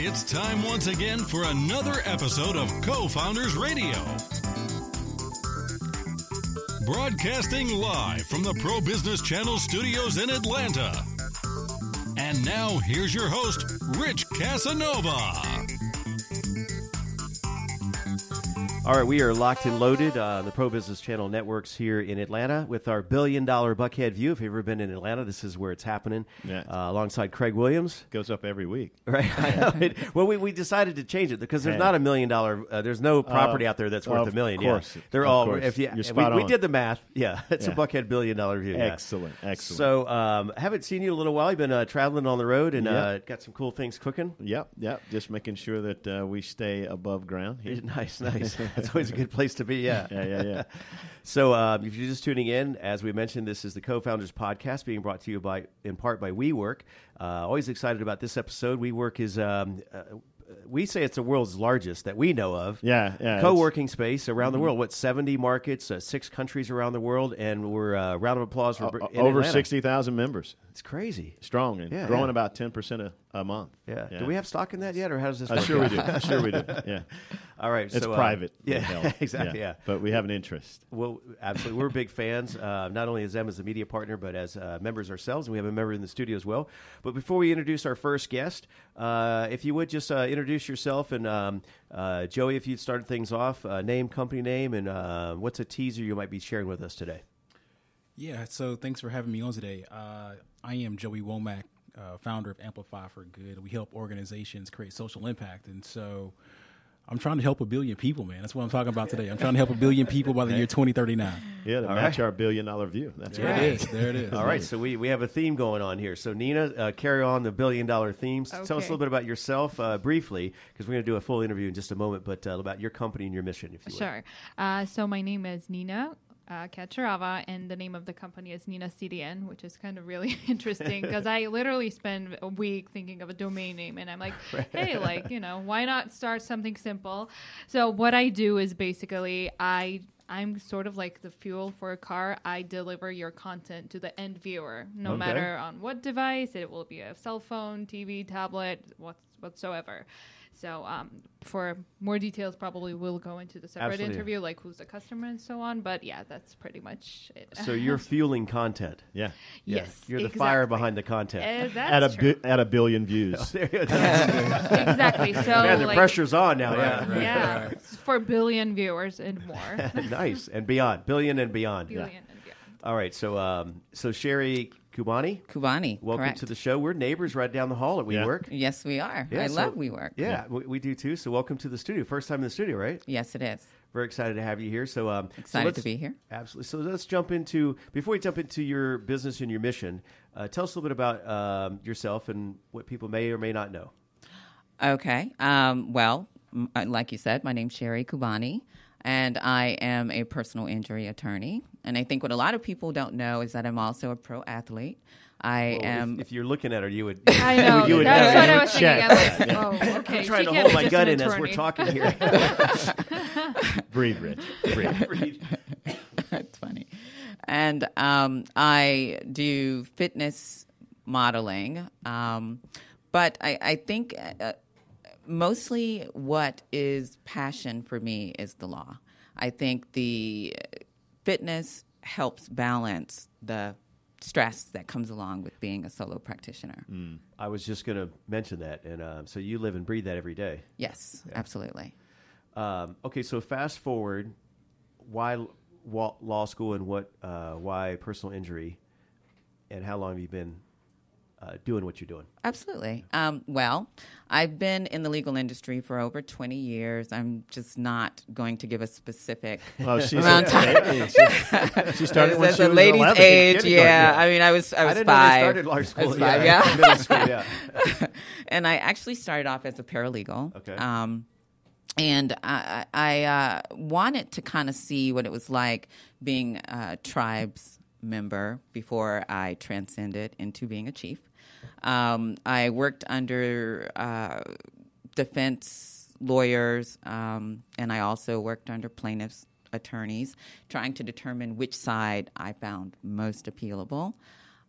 It's time once again for another episode of Co Founders Radio. Broadcasting live from the Pro Business Channel studios in Atlanta. And now, here's your host, Rich Casanova. All right, we are locked and loaded on the Pro Business Channel networks here in Atlanta with our billion dollar Buckhead view. If you've ever been in Atlanta, this is where it's happening. Yeah. Uh, alongside Craig Williams. Goes up every week. Right. It- well, we, we decided to change it because there's not a million dollar. Uh, there's no property Uh, out there that's worth of a million. course. Yeah. They're Of all. course. If you, You're we, spot we on. did the math. Yeah, it's a Buckhead billion dollar view. yeah. Excellent, excellent. So, um, haven't seen you in a little while. You've been uh, traveling on the road and Yeah. uh, got some cool things cooking. Yep, yep. Just making sure that uh, we stay above ground here. Nice, nice. That's always a good place to be. Yeah, Yeah, yeah, yeah. so, um, if you're just tuning in, as we mentioned, this is the Co-Founders Podcast, being brought to you by, in part, by WeWork. Uh, always excited about this episode. WeWork is, um, uh, we say it's the world's largest that we know of. Yeah, yeah. Co-working space around the world. What seventy markets, uh, six countries around the world, and we're uh, round of applause for o- over Atlanta. sixty thousand members, It's crazy. strong and Yeah, growing yeah. about ten percent a, a month. Yeah. Do we have stock in that yet, or how does this? Uh, work sure we do. Sure we do. Yeah, All right. it's so, uh, private. yeah, exactly. Yeah. but we have an interest. Well, absolutely. We're big fans, uh, not only as them as a media partner, but as uh, members ourselves. And we have a member in the studio as well. But before we introduce our first guest, uh, if you would just uh, introduce yourself and um, uh, Joey, if you'd start things off, uh, name, company name, and uh, what's a teaser you might be sharing with us today? Yeah, so thanks for having me on today. Uh, I am Joey Womack, uh, founder of Amplify for Good. We help organizations create social impact, and so I'm trying to help a billion people, man. That's what I'm talking about today. I'm trying to help a billion people by the year 2039. Yeah, to All match right. our billion dollar view. That's There right. it is. There it is. All right, so we, we have a theme going on here. So Nina, uh, carry on the billion dollar themes. Tell us a little bit about yourself uh, briefly, because we're going to do a full interview in just a moment. But uh, about your company and your mission, if you would. Sure. Uh, so my name is Nina uh, Kacharava, and the name of the company is Nina CDN, which is kind of really interesting because I literally spend a week thinking of a domain name, and I'm like, hey, like you know, why not start something simple? So what I do is basically I. I'm sort of like the fuel for a car. I deliver your content to the end viewer, no Okay. matter on what device. It will be a cell phone, TV, tablet, what, whatsoever. So um, for more details, probably we'll go into the separate Absolutely. interview, like who's the customer and so on. But yeah, that's pretty much it. So you're fueling content. Yeah, Yeah. yes, You're the fire behind the content. Uh, that's at a true. bi- at a billion views. There you go. exactly. So Man, the like, pressure's on now. yeah. Right. yeah, right. for billion viewers and more. nice and beyond, billion and beyond. billion and beyond. All right, so um, so Sherry Kubanyi, Kubanyi. welcome correct. to the show. We're neighbors right down the hall at Yeah. WeWork. Yes, we are. Yeah, I so- love WeWork. Yeah, we, we do too. So welcome to the studio. First time in the studio, right? Yes, it is. Very excited to have you here. So um, Excited let's- to be here. Absolutely. So let's jump into before we jump into your business and your mission. Uh, tell us a little bit about um, yourself and what people may or may not know. Okay. Um, well, m- uh, like you said, my name's Sherry Kubanyi, and I am a personal injury attorney. And I think what a lot of people don't know is that I'm also a pro athlete. I Well, if- am. if, you're looking at her, you would. I know. you would that's know. what I was thinking. I'm like, oh, okay. I'm trying she to hold my gut in as we're talking here. Breathe, Rich. Breathe. Breathe. That's funny. And um, I do fitness modeling. Um, but I, I think uh, mostly what is passion for me is the law. I think the fitness helps balance the stress that comes along with being a solo practitioner. I was just going to mention that, and um, so you live and breathe that every day. Yes, absolutely. Um, okay, so fast forward, why law school and what? Uh, why personal injury, and how long have you been uh, doing what you're doing? Absolutely. Um, well, I've been in the legal industry for over 20 years. I'm just not going to give a specific Well, she's amount of time. She, she started when she a was lady's 11. age, yeah. I mean, I was I was didn't five. started I was school. five, yeah, yeah. middle school, yeah. and I actually started off as a paralegal. Okay. Um, and I, I uh, wanted to kind of see what it was like being a tribes member before I transcended into being a chief. Um, I worked under uh, defense lawyers, um, and I also worked under plaintiffs' attorneys, trying to determine which side I found most appealable.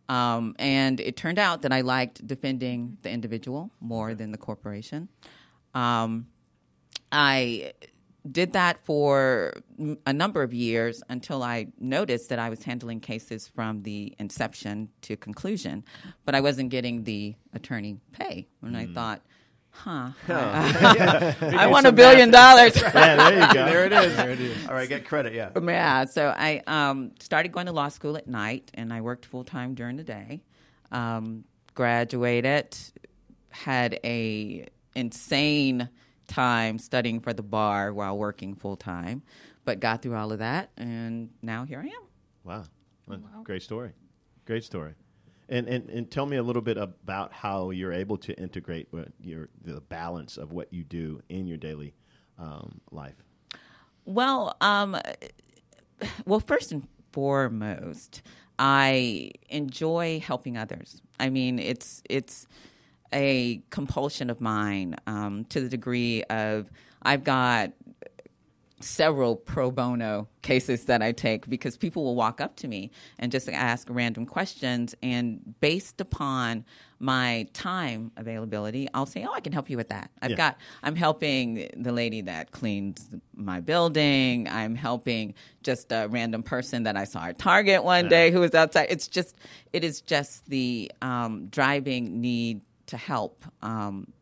Um, and it turned out that I liked defending the individual more than the corporation. Um, I did that for m- a number of years until I noticed that I was handling cases from the inception to conclusion, but I wasn't getting the attorney pay. And I thought, huh, I want a billion dollars. Yeah, there you go. there it is. There it is. All right, get credit. Yeah. Yeah, so I um, started going to law school at night, and I worked full time during the day. Um, graduated, had a insane time studying for the bar while working full time, but got through all of that, and now here I am. Wow. Well, Great story. Great story. And, and and tell me a little bit about how you're able to integrate your the balance of what you do in your daily um, life. Well, um, well, first and foremost, I enjoy helping others. I mean, it's it's a compulsion of mine um, to the degree of I've got several pro bono cases that I take because people will walk up to me and just ask random questions and based upon my time availability I'll say oh I can help you with that. I've Yeah. got I'm helping the lady that cleans my building. I'm helping just a random person that I saw at Target one day who was outside. It's just it is just the um, driving need to help um,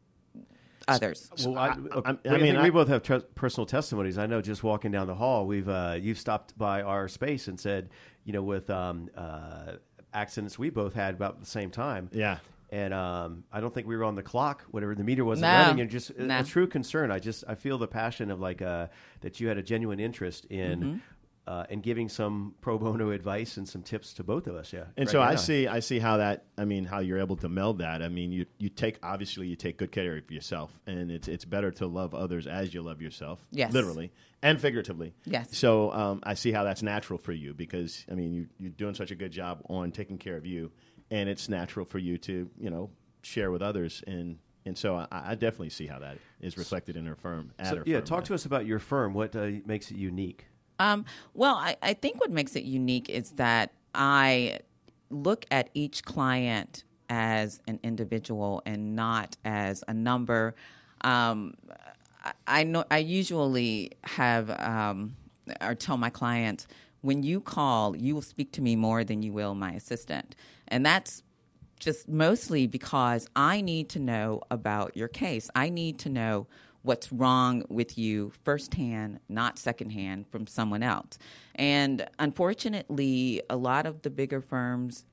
others. Well, I, I- I- I mean, I- we both have tr- personal testimonies. I know just walking down the hall, we've uh, you've stopped by our space and said, you know, with um, uh, accidents we both had about the same time. Yeah. And um, I don't think we were on the clock, whatever the meter wasn't No. running, and just a- a true concern. I just I feel the passion of like uh, that you had a genuine interest in Mm-hmm. Uh, in giving some pro bono advice and some tips to both of us. Yeah, And Greg so I see, I see how that. I mean, how you're able to meld that. I mean, you you take obviously you take good care of yourself, and it's it's better to love others as you love yourself, Yes. literally and figuratively. Yes. So um, I see how that's natural for you because I mean, you you're doing such a good job on taking care of you, and it's natural for you to you know share with others, and and so I, I definitely see how that is reflected in her firm. At So, her yeah, firm. talk to us about your firm. What uh, makes it unique? Um, well, I, I think what makes it unique is that I look at each client as an individual and not as a number. Um, I, I know I usually have um, or tell my clients when you call, you will speak to me more than you will my assistant, and that's just mostly because I need to know about your case. I need to know what's wrong with you firsthand, not secondhand from someone else. And unfortunately, a lot of the bigger firms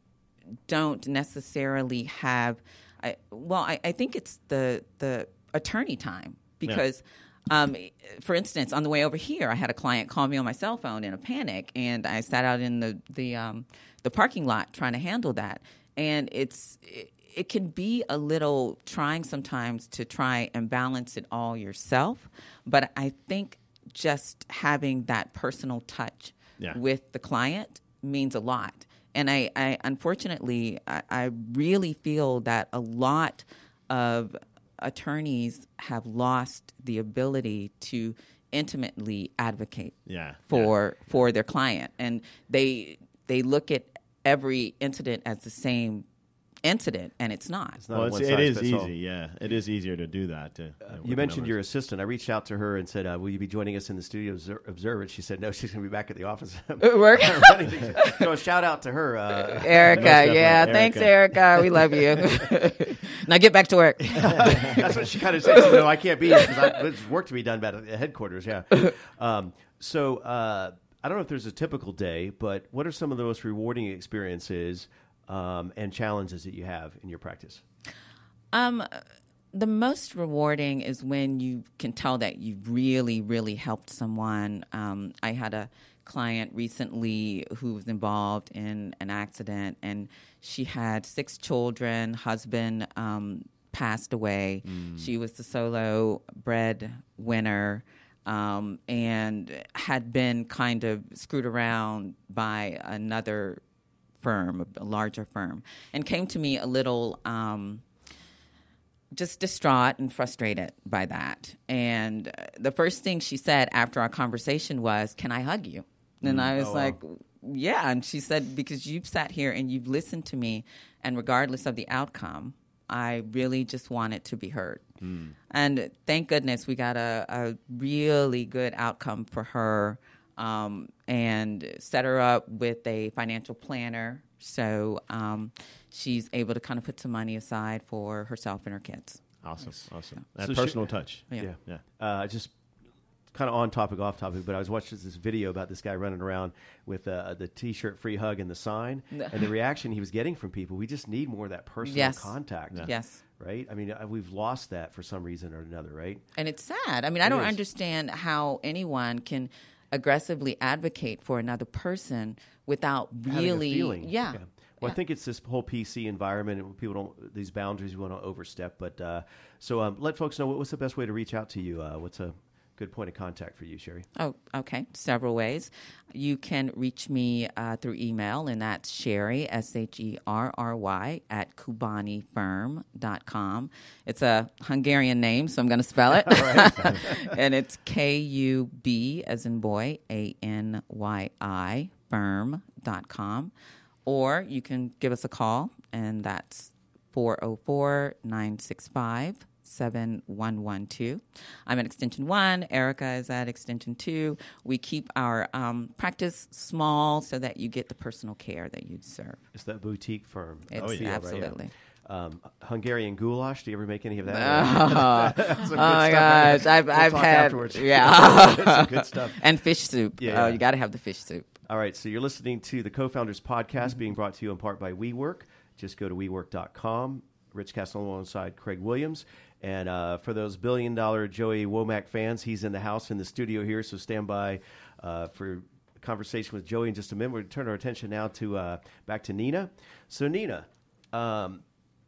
don't necessarily have. I, well, I, I think it's the the attorney time because. Um, for instance, on the way over here, I had a client call me on my cell phone in a panic, and I sat out in the the um, the parking lot trying to handle that. And it's it, it can be a little trying sometimes to try and balance it all yourself. But I think just having that personal touch Yeah. with the client means a lot. And I, I unfortunately, I, I really feel that a lot of attorneys have lost the ability to intimately advocate Yeah, for for their client, and they they look at every incident as the same incident, and it's not. It's not Well, a it's, one it size is fits easy. all. Yeah, it is easier to do that. To, uh, with You the mentioned your assistant. I reached out to her and said, uh, "Will you be joining us in the studio to observe it?" She said, "No, she's going to be back at the office." Work. So shout out to her. Uh, Erica, definitely. yeah, thanks, Erica. We love you. now get back to work. that's what she kind of said. She said, "No, I can't be here because there's work to be done at the headquarters." Yeah. Um, so uh, I don't know if there's a typical day, but what are some of the most rewarding experiences um, and challenges that you have in your practice? Um, the most rewarding is when you can tell that you really, really helped someone. Um, I had a client recently who was involved in an accident, and she had six children. Husband um, passed away. She was the solo breadwinner. Um, and had been kind of screwed around by another firm, a larger firm, and came to me a little um, just distraught and frustrated by that. And uh, the first thing she said after our conversation was, "Can I hug you?" And I was like, yeah, and she said because you've sat here and you've listened to me, and regardless of the outcome, I really just wanted to be heard. And thank goodness we got a, a really good outcome for her um, and set her up with a financial planner. So um, she's able to kind of put some money aside for herself and her kids. Awesome, awesome. That So she- personal touch. Yeah. Yeah. Yeah. Uh, just kind of on topic, off topic, but I was watching this video about this guy running around with uh, the T-shirt "Free Hug" and the sign, and the reaction he was getting from people. We just need more of that personal Yes. contact. Yes. Right. I mean, uh, we've lost that for some reason or another. Right. And it's sad. I mean, I don't is. understand how anyone can aggressively advocate for another person without really, feeling. yeah. Well, Yeah. I think it's this whole PC environment, and people don't these boundaries we want to overstep. But uh, so um, let folks know what, what's the best way to reach out to you. Uh, what's a good point of contact for you, Sherry? Oh, okay. Several ways. You can reach me uh, through email, and that's Sherry, S H E R R Y, at kubanyifirm.com. It's a Hungarian name, so I'm going to spell it. and it's K U B, as in boy, A N Y I, firm.com. Or you can give us a call, and that's 404 965 7112. I'm at Extension 1. Erica is at Extension 2. We keep our um, practice small so that you get the personal care that you deserve. It's that boutique firm. It's Oh, yeah. absolutely. Um, Hungarian goulash. Do you ever make any of that? Oh, my gosh. I've, We'll I've talk had. afterwards. Yeah. Some good stuff. and fish soup. Yeah. Oh, you got to have the fish soup. All right, so you're listening to the Co-Founders Podcast Mm-hmm. being brought to you in part by WeWork. Just go to WeWork.com. Rich Castle alongside Craig Williams. And uh, for those billion dollar Joey Womack fans, he's in the house in the studio here, so stand by uh, for a conversation with Joey in just a minute. We're going to turn our attention now to uh, back to Nina. So, Nina, um,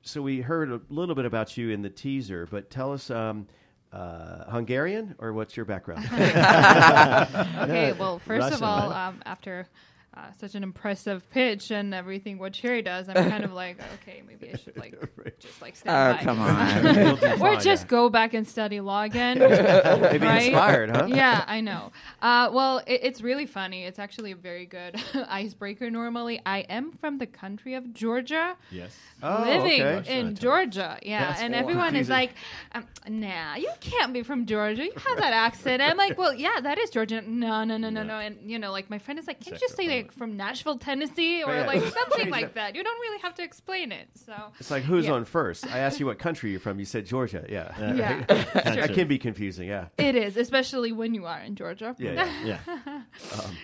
so we heard a little bit about you in the teaser, but tell us um, uh, Hungarian or what's your background? Okay, well, first Russian, of all, right? um, after uh, such an impressive pitch and everything what Sherry does, I'm kind of like, okay, maybe I should like just like Oh, stand by. come on. Or just go back and study law again. maybe right? inspired, huh? yeah, I know. Uh, well, it, it's really funny. It's actually a very good icebreaker. Normally, I am from the country of Georgia, Yes. Oh, living okay. in Georgia. Yeah, That's and more everyone is like, um, "Nah, you can't be from Georgia. You have that accent." I'm like, "Well, yeah, that is Georgia." No, no, no, no, no. And you know, like my friend is like, "Can't you just say like from Nashville, Tennessee, or Yeah. like something like that?" You don't really have to explain it. So It's like who's Yeah. on first? I asked you what country you're from. You said Georgia. Yeah, yeah, that can be confusing. Yeah. it is, especially when you are in Georgia. Yeah, yeah. Yeah. Um,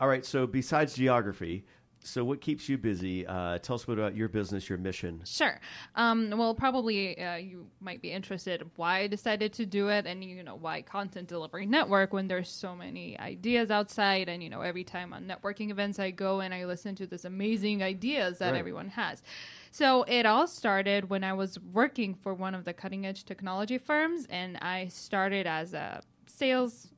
all right. So besides geography, so what keeps you busy? Uh, tell us a bit about your business, your mission. Sure. Um, well, probably uh, you might be interested why I decided to do it, and you know why content delivery network when there's so many ideas outside, and you know every time on networking events I go and I listen to this amazing ideas that Right. everyone has. So it all started when I was working for one of the cutting edge technology firms, and I started as a sales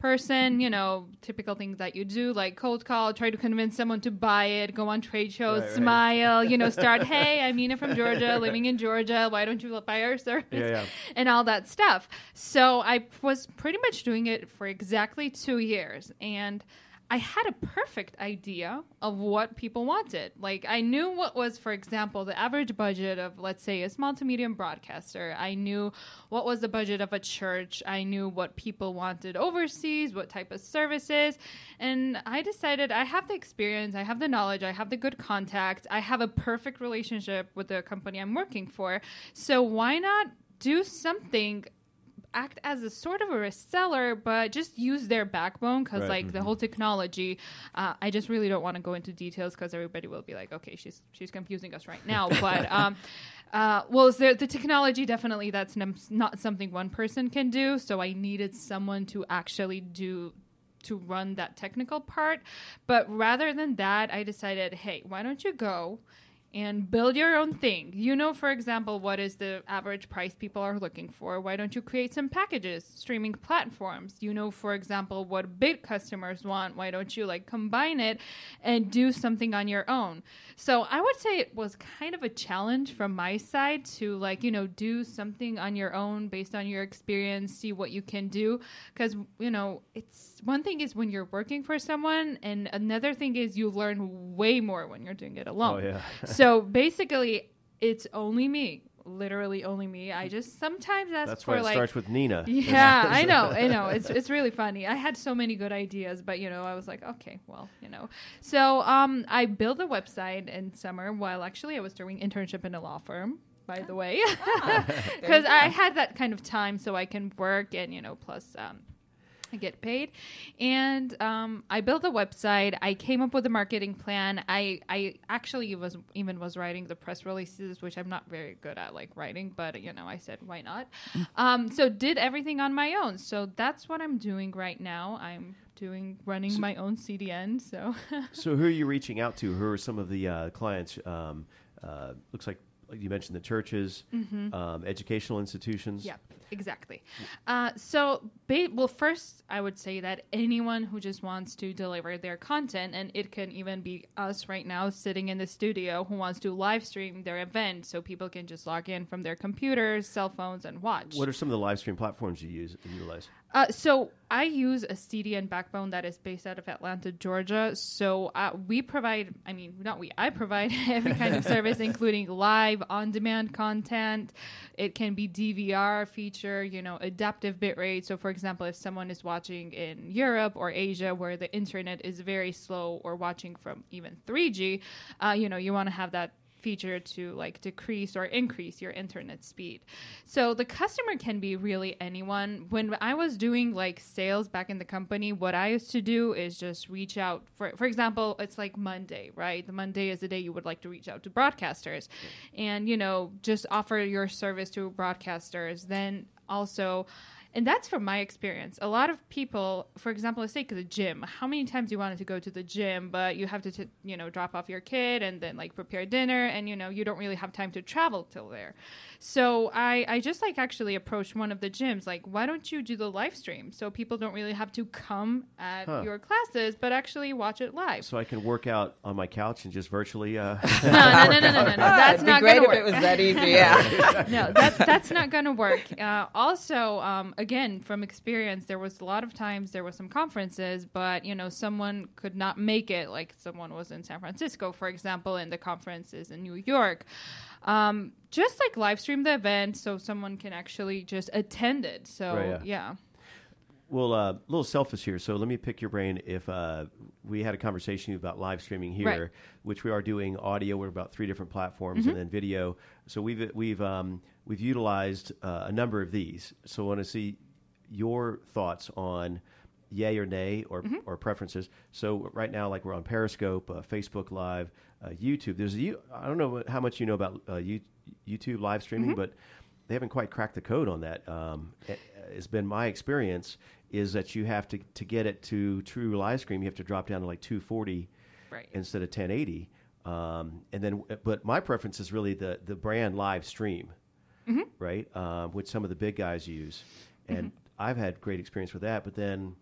person, you know, typical things that you do, like cold call, try to convince someone to buy it, go on trade shows, Right, right. smile, you know, start, hey, I'm Nina from Georgia, living in Georgia. Why don't you buy our service? Yeah, yeah. And all that stuff. So I was pretty much doing it for exactly two years. And I had a perfect idea of what people wanted. Like, I knew what was, for example, the average budget of, let's say, a small to medium broadcaster. I knew what was the budget of a church. I knew what people wanted overseas, what type of services. And I decided I have the experience, I have the knowledge, I have the good contacts, I have a perfect relationship with the company I'm working for. So, why not do something? Act as a sort of a reseller, but just use their backbone because, Right. like, the whole technology. Uh, I just really don't want to go into details because everybody will be like, "Okay, she's she's confusing us right now." But um, uh, well, the, the technology definitely that's num- not something one person can do. So I needed someone to actually do to run that technical part. But rather than that, I decided, hey, why don't you go? And build your own thing. You know, for example, what is the average price people are looking for. Why don't you create some packages, streaming platforms? You know, for example, what big customers want. Why don't you like combine it and do something on your own? So I would say it was kind of a challenge from my side to like, you know, do something on your own based on your experience, see what you can do. Because, you know, it's one thing is when you're working for someone, and another thing is you learn way more when you're doing it oh, alone. Oh, yeah. so basically, it's only me. Literally only me. I just sometimes ask That's for why it like starts with Nina. yeah, I know, I know. It's it's really funny. I had so many good ideas, but you know, I was like, okay, well, you know. So um, I built a website in summer while actually I was doing internship in a law firm. By the way, because I had that kind of time, so I can work and you know, plus um, I get paid. And um, I built a website. I came up with a marketing plan. I, I actually was even was writing the press releases, which I'm not very good at like writing, but you know, I said why not. Um, so did everything on my own. So that's what I'm doing right now. I'm doing running my own CDN. So So who are you reaching out to? Who are some of the uh, clients? Um, uh, looks like like you mentioned the churches, um, educational institutions. Yep, exactly. Uh, so, ba- well, first, I would say that anyone who just wants to deliver their content, and it can even be us right now sitting in the studio who wants to live stream their event so people can just log in from their computers, cell phones, and watch. What are some of the live stream platforms you use and utilize? Uh, so I use a CDN backbone that is based out of Atlanta, Georgia. So uh, we provide, I mean, not we, I provide every kind of service, including live, on-demand content. It can be DVR feature, you know, adaptive bitrate. So, for example, if someone is watching in Europe or Asia where the internet is very slow, or watching from even 3G, uh, you know, you want to have that feature to like decrease or increase your internet speed. So the customer can be really anyone. When I was doing like sales back in the company, what I used to do is just reach out for for example, it's like Monday, right? The Monday is the day you would like to reach out to broadcasters and you know, just offer your service to broadcasters. Then also and that's from my experience. A lot of people, for example, let's take the gym. How many times you wanted to go to the gym, but you have to, t- you know, drop off your kid and then like prepare dinner, and you know, you don't really have time to travel till there. So I, I just like actually approached one of the gyms, like, why don't you do the live stream so people don't really have to come at Huh. your classes, but actually watch it live. So I can work out on my couch and just virtually. Uh, no, no, no, no, no, no, no. That's It'd be not great gonna if work. it was that easy. Yeah. no, that's that's not going to work. Uh, also, um, again, from experience, there was a lot of times there was some conferences, but you know, someone could not make it. Like someone was in San Francisco, for example, and the conference is in New York. Um, just like live stream the event so someone can actually just attend it. So Right, yeah. yeah. Well, a uh, little selfish here. So let me pick your brain. If uh, we had a conversation about live streaming here, Right. which we are doing audio, we're about three different platforms, Mm-hmm. and then video. So we've we've um, we've utilized uh, a number of these. So I want to see your thoughts on yay or nay or Mm-hmm. or preferences. So right now, like we're on Periscope, uh, Facebook Live, uh, YouTube. There's a, you- I don't know how much you know about uh, you, YouTube live streaming, Mm-hmm. but they haven't quite cracked the code on that. Um, it, it's been my experience is that you have to to get it to true live stream, you have to drop down to like 240 Right. instead of 1080. Um, and then, but my preference is really the the brand live stream, Mm-hmm. right? Um, which some of the big guys use, and I've had great experience with that. But then,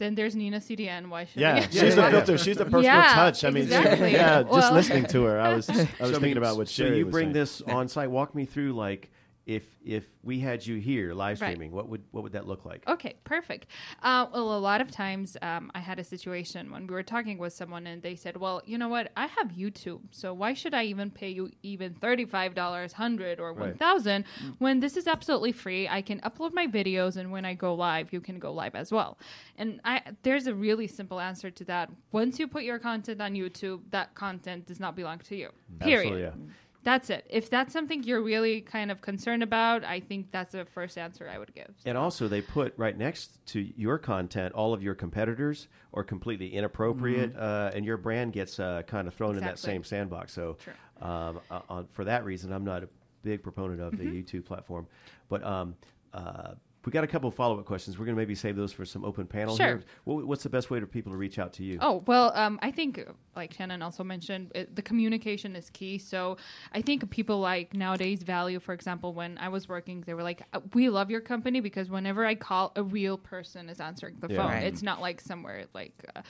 Then there's Nina CDN. Why should Yeah, we? she's the filter. She's the personal Yeah, touch. I mean, she- exactly. yeah, just Well- listening to her, I was I was So, I thinking mean, about what she. so Sherry you was bring saying. this on site. Walk me through like if if we had you here live Right. streaming, what would what would that look like? Okay, perfect. Uh, well, a lot of times um, I had a situation when we were talking with someone and they said, "Well, you know what? I have YouTube, so why should I even pay you even thirty-five dollars, hundred, or one thousand when this is absolutely free? I can upload my videos, and when I go live, you can go live as well." And I, there's a really simple answer to that. Once you put your content on YouTube, that content does not belong to you. Period. Absolutely, yeah. That's it. If that's something you're really kind of concerned about, I think that's the first answer I would give. And also, they put right next to your content all of your competitors are completely inappropriate, uh, and your brand gets uh, kind of thrown in that same sandbox. So, um, uh, uh, for that reason, I'm not a big proponent of the YouTube platform. But um, uh, we got a couple of follow up questions. We're going to maybe save those for some open panel Sure. here. What, what's the best way for people to reach out to you? Oh well, um, I think like Shannon also mentioned, it, the communication is key. So I think people like nowadays value, for example, when I was working, they were like, "Uh, "We love your company because whenever I call, a real person is answering the Yeah. phone. Right. It's not like somewhere like." Uh,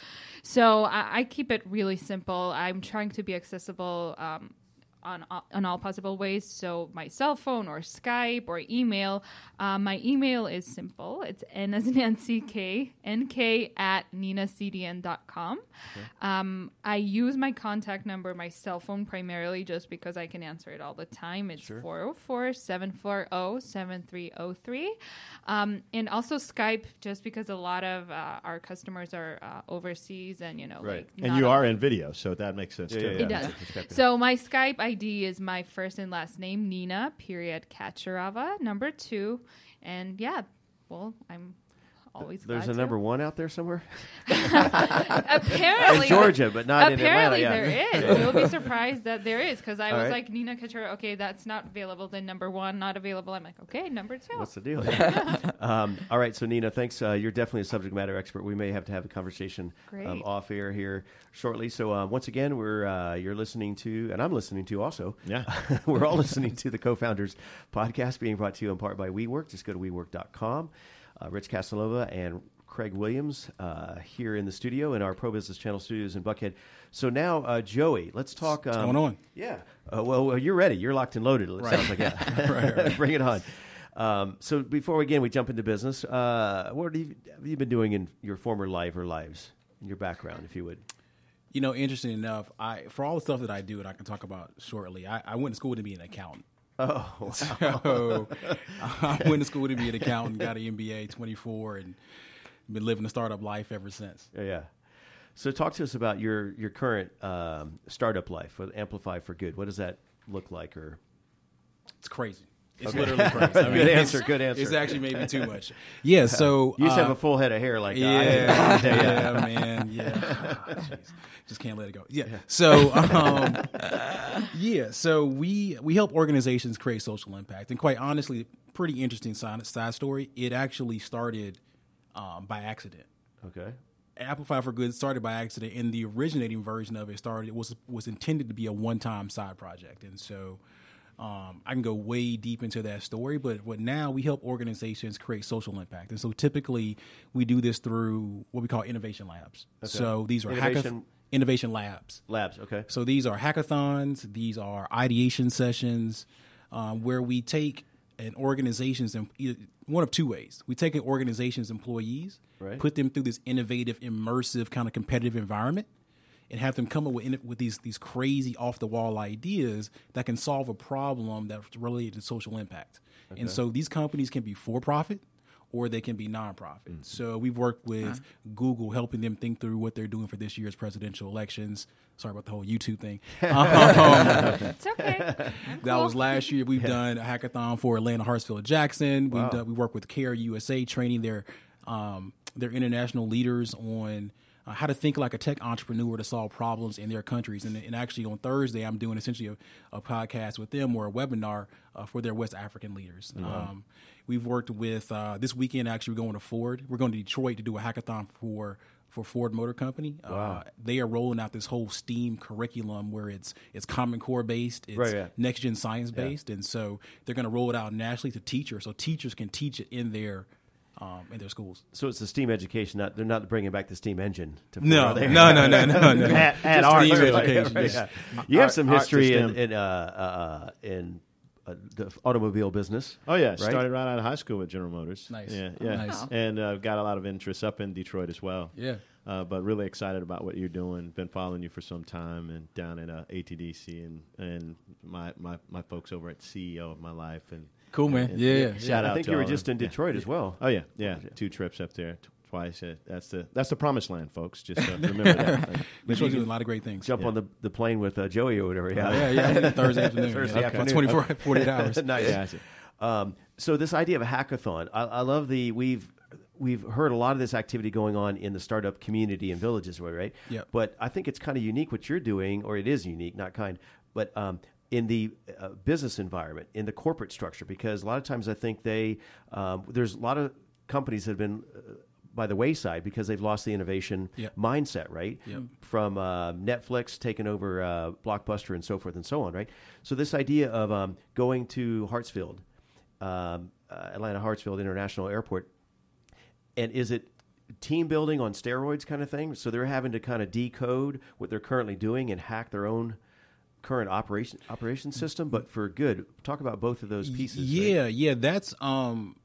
so I, I keep it really simple. I'm trying to be accessible. Um, on, on all possible ways. So my cell phone or Skype or email. Uh, my email is simple. It's N as in Nancy K, NK at ninacdn.com. Um, I use my contact number, my cell phone primarily just because I can answer it all the time. It's 404 740 7303. Um, And also Skype just because a lot of uh, our customers are uh, overseas and, you know, Right. like And you are in video, so that makes sense Yeah, too. yeah, it does. So my Skype ID is my first and last name, Nina, period, Kacharava, number two. And yeah, well, I'm always There's glad a to. number one out there somewhere Apparently, in Georgia, but not in Atlanta. Apparently Yeah. there is. You'll be surprised that there is because I All was right. like Nina Kachura. Okay, that's not available. Then number one not available. I'm like, okay, number two. What's the deal? um, all right, so Nina, thanks. Uh, you're definitely a subject matter expert. We may have to have a conversation um, off air here shortly. So uh, once again, we're uh, you're listening to, and I'm listening to also. Yeah. we're all listening to the Co-Founders podcast being brought to you in part by WeWork. Just go to WeWork.com. Uh, Rich Casanova and Craig Williams uh, here in the studio in our Pro Business Channel studios in Buckhead. So now, uh, Joey, let's talk. Um, going on? Yeah. Uh, well, you're ready. You're locked and loaded. It sounds like yeah. Bring it on. Um, so before we, again we jump into business, uh, what have you, have you been doing in your former life or lives, in your background, if you would? You know, interesting enough, I for all the stuff that I do, and I can talk about shortly. I, I went to school to be an accountant. Oh, wow. So I went to school to be an accountant, got an MBA, 24, and been living the startup life ever since. yeah, yeah. So talk to us about your your current um, startup life with Amplify for Good. What does that look like? Or It's crazy. It's literally crazy. I mean, Good answer, good answer. It's actually maybe too much. Yeah. So you used to uh, have a full head of hair like uh, I Yeah, yeah, man, yeah. Ah, jeez. Just can't let it go. Yeah. So, um, yeah. So we we help organizations create social impact, and quite honestly, pretty interesting side, side story. It actually started um, by accident. Okay. Amplify for Good started by accident, and the originating version of it started was was intended to be a one time side project, and so. Um, I can go way deep into that story, but what now we help organizations create social impact, and so typically we do this through what we call innovation labs. So these are Innovation- hackath- innovation labs. Labs. Okay. So these are hackathons. These are ideation sessions um, where we take an organization's em- one of two ways. We take an organization's employees, Right. put them through this innovative, immersive kind of competitive environment, and have them come up with with these these crazy off the wall ideas that can solve a problem that's related to social impact. And so these companies can be for profit. Or they can be nonprofit. So we've worked with Google, helping them think through what they're doing for this year's presidential elections. Sorry about the whole YouTube thing. Um, It's okay. I'm that cool. was last year. We've done a hackathon for Atlanta, Hartsfield, Jackson. We've done, we work with Care USA, training their um, their international leaders on uh, how to think like a tech entrepreneur to solve problems in their countries. And, and actually, on Thursday, I'm doing essentially a, a podcast with them or a webinar uh, for their West African leaders. Um, we've worked with uh, this weekend. Actually, we're going to Ford. We're going to Detroit to do a hackathon for for Ford Motor Company. Uh, they are rolling out this whole STEAM curriculum where it's it's Common Core based, it's Right, yeah. next gen science based, and so they're going to roll it out nationally to teachers, so teachers can teach it in their um, in their schools. So it's the steam education. Not they're not bringing back the steam engine. To No, are no, no, no, no, no. At, at Just our STEAM education, Right, yeah. yeah. You have Art- some history in in, uh, uh, in uh, the automobile business. Oh yeah, right? started right out of high school with General Motors. Nice. Yeah, yeah, Nice. and uh, got a lot of interest up in Detroit as well. Yeah. Uh, but really excited about what you're doing. Been following you for some time, and down at uh, ATDC, and and my, my my folks over at CEO of my life, and Cool, man. and- Yeah, yeah. Shout out. I think to you were just them. in Detroit as well. Oh yeah, yeah, two trips up there, twice. Uh, that's the that's the promised land, folks. Just uh, remember that. Like, Detroit's doing a lot of great things. Jump on the, the plane with uh, Joey or whatever. Yeah, Yeah, yeah. Thursday afternoon. Thursday yeah. afternoon. About 24, 48 hours. nice. Yeah. Um, so this idea of a hackathon, I, I love the we've we've heard a lot of this activity going on in the startup community and villages, right? Yep. But I think it's kind of unique what you're doing, or it is unique, not kind. But um, in the uh, business environment, in the corporate structure, because a lot of times I think they um, there's a lot of companies that have been uh, by the wayside because they've lost the innovation Yep. mindset, right? Yep. From uh, Netflix taking over uh, Blockbuster and so forth and so on, right? So this idea of um, going to Hartsfield, um, uh, Atlanta Hartsfield International Airport, and is it team building on steroids kind of thing? So they're having to kind of decode what they're currently doing and hack their own current operation operation system, but for good. Talk about both of those pieces. right? Yeah, yeah, that's um,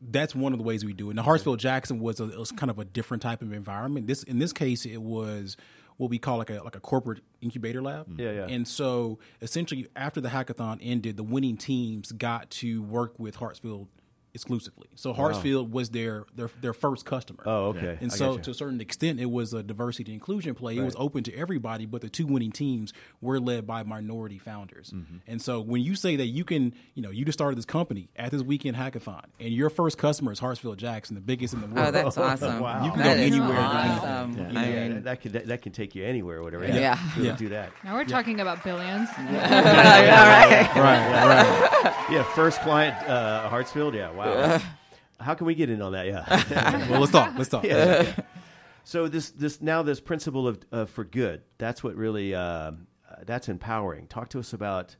that's one of the ways we do it. Now, Hartsfield Jackson was a it was kind of a different type of environment. This in this case, it was what we call like a like a corporate incubator lab. Yeah, yeah. And so essentially, after the hackathon ended, the winning teams got to work with Hartsfield exclusively. So Hartsfield was their their their first customer. Oh, okay. And I so, to a certain extent, it was a diversity inclusion play. It was open to everybody, but the two winning teams were led by minority founders. Mm-hmm. And so, when you say that you can, you know, you just started this company at this weekend hackathon, and your first customer is Hartsfield Jackson, the biggest in the world. Oh, that's awesome. Wow. You can That go is anywhere Awesome. Yeah, I yeah, that can that, that can take you anywhere, or whatever. Yeah. Really Yeah. do that. Now we're talking about billions. right, right. Yeah, first client, uh, Hartsfield. Yeah, wow. How can we get in on that? Yeah. Well, let's talk. Let's talk. yeah, yeah. So this this now this principle of uh, for good. That's what really um, uh, that's empowering. Talk to us about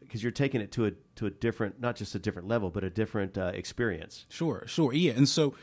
because you're taking it to a to a different, not just a different level, but a different uh, experience. Sure, sure. Yeah. And so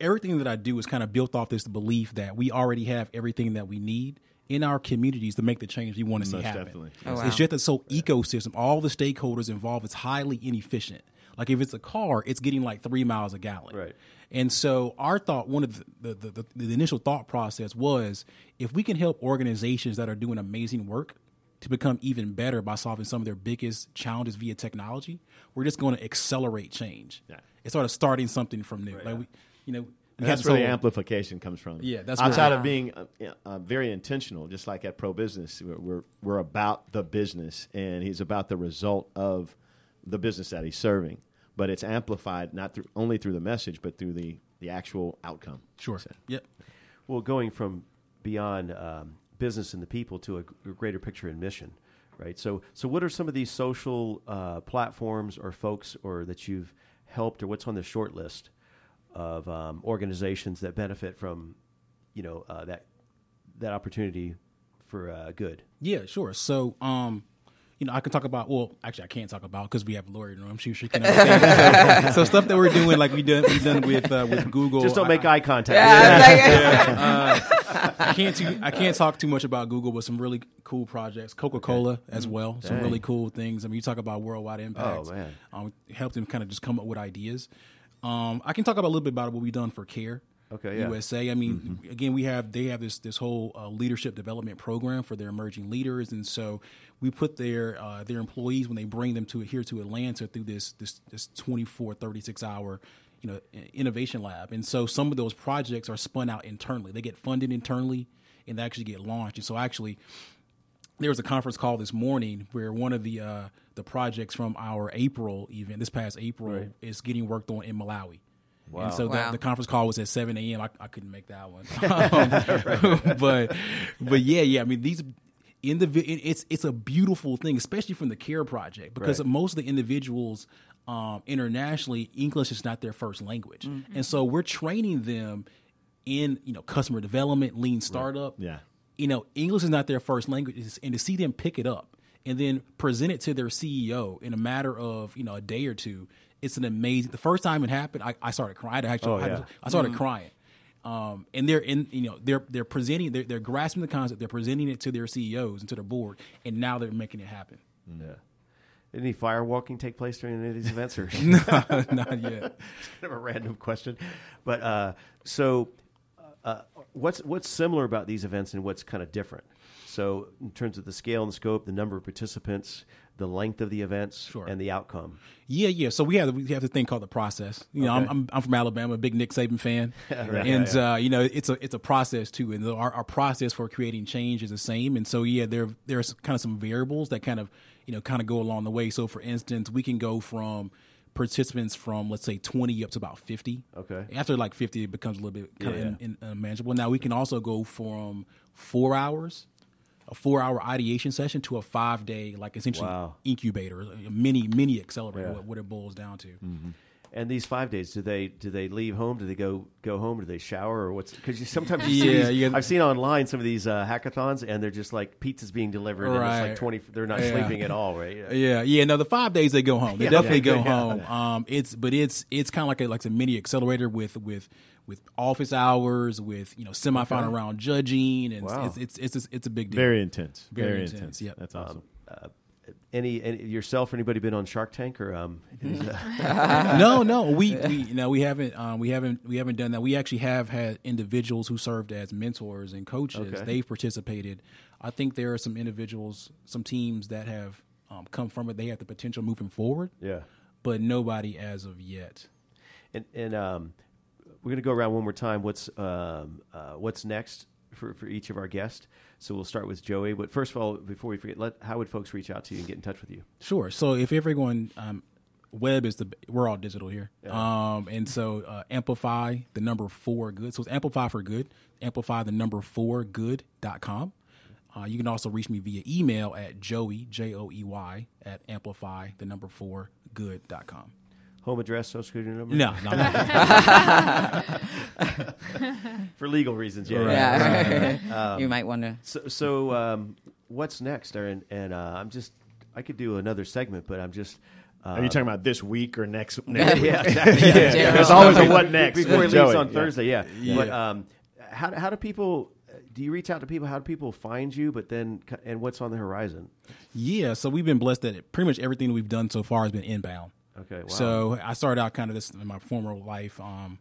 everything that I do is kind of built off this belief that we already have everything that we need in our communities to make the change we want to see Most happen. definitely. Oh, wow. It's just that so ecosystem, all the stakeholders involved is highly inefficient. Like if it's a car, it's getting like three miles a gallon. Right. And so our thought, one of the the, the, the initial thought process was if we can help organizations that are doing amazing work to become even better by solving some of their biggest challenges via technology, we're just going to accelerate change. Yeah. It's sort of starting something from new. Like we, you know, that's where the amplification comes from. Yeah, that's outside of being uh, uh, very intentional, just like at Pro Business, we're, we're we're about the business, and he's about the result of the business that he's serving. But it's amplified not through, only through the message, but through the the actual outcome. Sure. Yep. Well, going from beyond um, business and the people to a greater picture and mission, right? So, so what are some of these social uh, platforms or folks or that you've helped, or what's on the short list of um, organizations that benefit from, you know, uh, that that opportunity for uh, good? Yeah, sure. So, um, you know, I can talk about. Well, actually, I can't talk about because we have a lawyer in the room. She, she can. so, so stuff that we're doing, like we done, we done with uh, with Google. Just don't I- make eye contact. I can't too, I can't talk too much about Google, but some really cool projects. Coca Cola as well, some really cool things. I mean, you talk about worldwide impacts. Oh, man. um, help them kind of just come up with ideas. Um, I can talk about a little bit about what we've done for Care. Okay, yeah. USA. I mean, again, we have they have this this whole uh, leadership development program for their emerging leaders, and so we put their uh, their employees when they bring them to here to Atlanta through this this this 24, 36 hour you know innovation lab, and so some of those projects are spun out internally. They get funded internally, and they actually get launched. And so actually, there was a conference call this morning where one of the uh, the projects from our April event, this past April, is getting worked on in Malawi. And so Wow. the, the conference call was at 7 a.m. I, I couldn't make that one. Um, but but yeah, yeah. I mean these indivi- it, it's it's a beautiful thing, especially from the Care Project, because Right. most of the individuals um, internationally, English is not their first language, and so we're training them in you know customer development, lean startup. Yeah. You know, English is not their first language, and to see them pick it up and then present it to their CEO in a matter of you know a day or two, it's an amazing. The first time it happened, I, I started crying. I, actually, Oh, yeah. I started crying. Um, and they're in, you know, they're they're presenting, they're, they're grasping the concept, they're presenting it to their CEOs and to their board, and now they're making it happen. Yeah. Did any firewalking take place during any of these events, or Not yet. kind of a random question? But uh, so, uh, what's what's similar about these events and what's kind of different? So, in terms of the scale and scope, the number of participants, the length of the events, Sure. and the outcome. Yeah, yeah. So we have we have this thing called the process. You know, I'm, I'm I'm from Alabama, a big Nick Saban fan, Right. and Uh, you know it's a it's a process too, and our, our process for creating change is the same. And so yeah, there there's kind of some variables that kind of you know kind of go along the way. So for instance, we can go from participants from let's say 20 up to about 50. Okay. After like 50, it becomes a little bit kind Yeah. of unmanageable. Now we can also go from four hours a four hour ideation session to a five day, like essentially Wow. incubator, a mini mini accelerator. Yeah. What, what it boils down to. Mm-hmm. And these five days, do they do they leave home? Do they go go home? Do they shower or what's? Because you, sometimes you see Yeah, these- yeah. I've seen online some of these uh, hackathons, and they're just like pizzas being delivered, and it's like Right. twenty. They're not Yeah. sleeping at all, right? Yeah, yeah. No, the five days they go home. They Yeah, definitely yeah, go yeah. home. Um, it's but it's it's kind of like a like a mini accelerator with with with office hours, with you know semifinal round judging, and Wow. it's, it's it's it's it's a big deal. Very intense. Very Very, intense, intense. yep. That's awesome. Any, any yourself or anybody been on Shark Tank or um? no, no, we we no, we haven't um, we haven't we haven't done that. We actually have had individuals who served as mentors and coaches. Okay. They've participated. I think there are some individuals, some teams that have um, come from it. They have the potential moving forward, yeah. but nobody as of yet. And and um, we're gonna go around one more time. What's um uh, what's next for for each of our guests? So we'll start with Joey. But first of all, before we forget, let how would folks reach out to you and get in touch with you? Sure. So if everyone, um, web is the we're all digital here, um, and so uh, amplify the number four good. So it's amplify for good. Amplify the number four good dot com. Uh, you can also reach me via email at joey j o e y at amplify the number four good dot com. Home address, social security number? No, no, no. for legal reasons. Yeah. Yeah. Um, you might want to. So, so um, what's next? And, and uh, I'm just, I could do another segment, but I'm just. Uh, Are you talking about this week or next? next yeah, exactly. Yeah, General. There's always a what next Before he with leaves on Yeah. Thursday, yeah. Yeah. But um, how, how do people? Do you reach out to people? How do people find you? But then, and what's on the horizon? yeah. So we've been blessed that pretty much everything we've done so far has been inbound. Okay. Wow. So I started out kind of this in my former life um,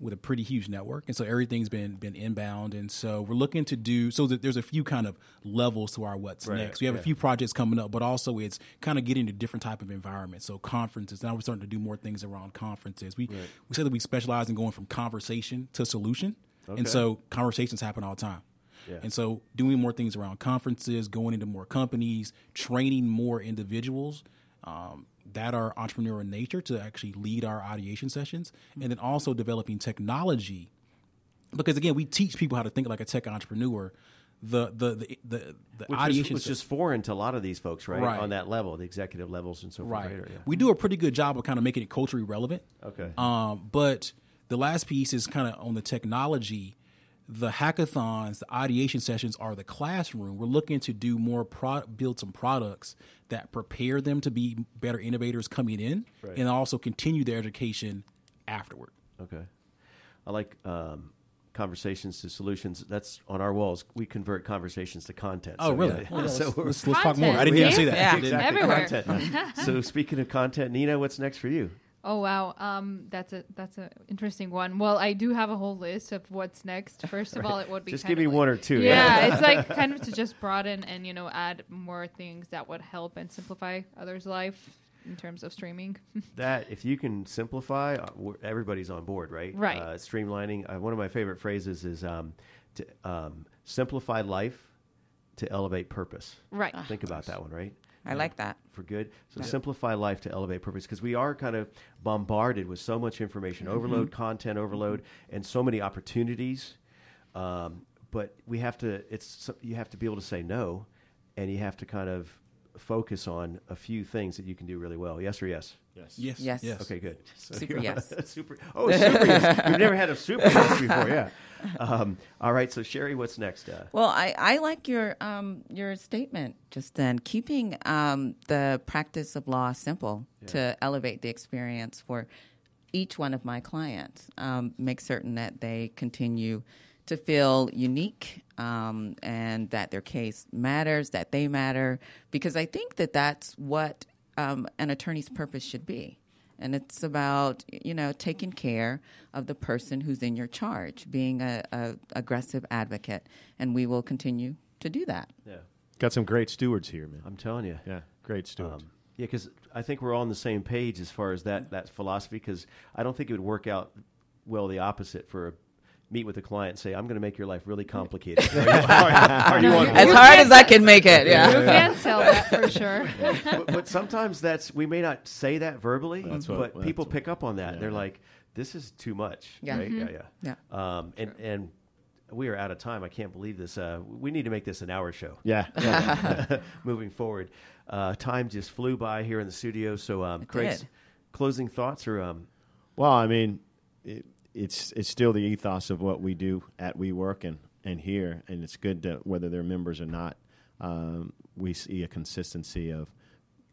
with a pretty huge network, and so everything's been been inbound, and so we're looking to do. So that there's a few kind of levels to our what's Right, next. We have yeah. a few projects coming up, but also it's kind of getting to different type of environments. So conferences. Now we're starting to do more things around conferences. We we said that we specialize in going from conversation to solution, Okay. and so conversations happen all the time. Yeah. And so, doing more things around conferences, going into more companies, training more individuals um, that are entrepreneurial in nature to actually lead our ideation sessions, and then also developing technology. Because again, we teach people how to think like a tech entrepreneur. The the the the, the which ideation is, which is foreign to a lot of these folks, right? Right. On that level, the executive levels and so forth. right. Right. Yeah. We do a pretty good job of kind of making it culturally relevant. Okay. Um, but the last piece is kind of on the technology. The hackathons, the ideation sessions are the classroom. We're looking to do more, pro- build some products that prepare them to be better innovators coming in, Right. and also continue their education afterward. Okay. I like um, conversations to solutions. That's on our walls. We convert conversations to content. Oh, So, really? yeah. Well, so let's, let's, let's talk more. I didn't Content, even see? see that. Yeah. Exactly Everywhere. content. so speaking of content, Nina, what's next for you? Oh wow, um, that's a that's an interesting one. Well, I do have a whole list of what's next. First of all, it would be Just kind give me like- one or two. Yeah, it's like kind of to just broaden and you know add more things that would help and simplify others' life in terms of streaming. that if you can simplify, uh, everybody's on board, right? Right. Uh, streamlining. Uh, one of my favorite phrases is um, to um, simplify life to elevate purpose. right. Think about that one, right? I like that. for good. So simplify life to elevate purpose because we are kind of bombarded with so much information Mm-hmm. overload, content overload, and so many opportunities. Um, but we have to. It's you have to be able to say no, and you have to kind of focus on a few things that you can do really well. Yes or yes. Yes. Yes. Yes. Yes. Okay, good. So Super you're- yes. super. Oh, super yes. We've never had a super yes before. Yeah. Um, all right. So Sherry, what's next? Uh, Well, I, I like your um, your statement just then. Keeping um, the practice of law simple to elevate the experience for each one of my clients. Um, make certain that they continue to feel unique um, and that their case matters, that they matter, because I think that that's what um, an attorney's purpose should be. And it's about you know taking care of the person who's in your charge, being a, a aggressive advocate, and we will continue to do that. yeah. Got some great stewards here, man. I'm telling you. Yeah, great stewards. Um, yeah, because I think we're all on the same page as far as that that philosophy. Because I don't think it would work out well the opposite for a meet with a client and say, "I'm going to make your life really complicated." are, you, are- are you As hard as I can make it, Yeah. You yeah. can sell that for sure. but, but sometimes that's we may not say that verbally, That's what- but people what- pick up on that. yeah. They're like, "This is too much." Yeah. Right? Yeah, yeah. Yeah. Um, and and we are out of time. I can't believe this. Uh, we need to make this an hour show. Yeah. yeah. moving forward. Uh, time just flew by here in the studio. So, um, Craig's did. closing thoughts or um, Well, I mean, it, it's it's still the ethos of what we do at WeWork and and here, and it's good to whether they're members or not. Um, we see a consistency of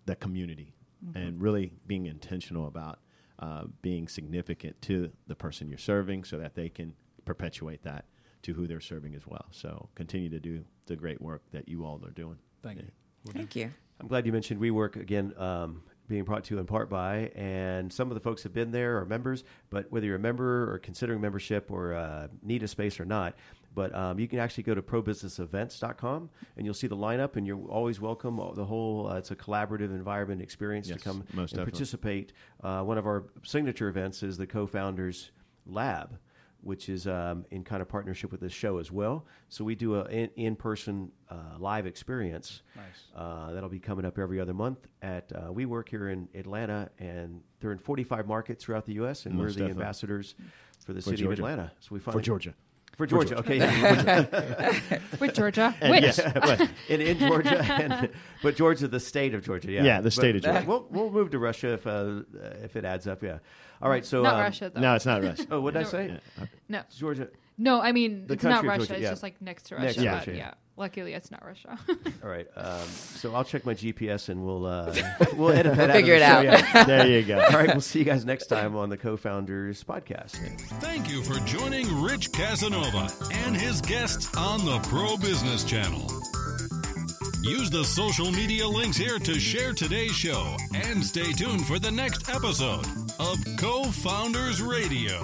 the community and really being intentional about uh, being significant to the person you're serving, so that they can perpetuate that to who they're serving as well. So continue to do the great work that you all are doing. Thank you. Thank you. I'm glad you mentioned WeWork again, um, being brought to you in part by, and some of the folks have been there or members, but whether you're a member or considering membership or uh, need a space or not, but um, you can actually go to probusinessevents.com and you'll see the lineup, and you're always welcome. The whole uh, it's a collaborative environment experience Yes, to come most and definitely. participate. Uh, one of our signature events is the co-founders lab which is um, in kind of partnership with this show as well. So we do a in, in-person uh, live experience. Nice. Uh, that'll be coming up every other month at uh, WeWork here in Atlanta, and they're in 45 markets throughout the U.S. And Most we're the definitely. ambassadors for the For city Georgia. of Atlanta. So we find For finally Georgia. For Georgia. Okay, yeah. With Georgia. And Which? yeah, but- in, in Georgia, and, but Georgia, the state of Georgia. Yeah, Yeah, the But- state of Georgia. We'll we'll move to Russia if uh, if it adds up. Yeah. All right. So Not um, Russia, though. no, it's not Russia. Oh, what did I No. say? No. Georgia. No, I mean, The it's not country of Russia. Georgia, It's yeah. just like next to Next Russia. to but Russia, yeah. Luckily, it's not Russia. All right. Um, so I'll check my GPS and we'll uh, we'll edit that. out of figure the it show, out. yeah. there you go. All right. We'll see you guys next time on the Co-Founders podcast. Thank you for joining Rich Casanova and his guests on the Pro Business Channel. Use the social media links here to share today's show and stay tuned for the next episode of Co Founders Radio.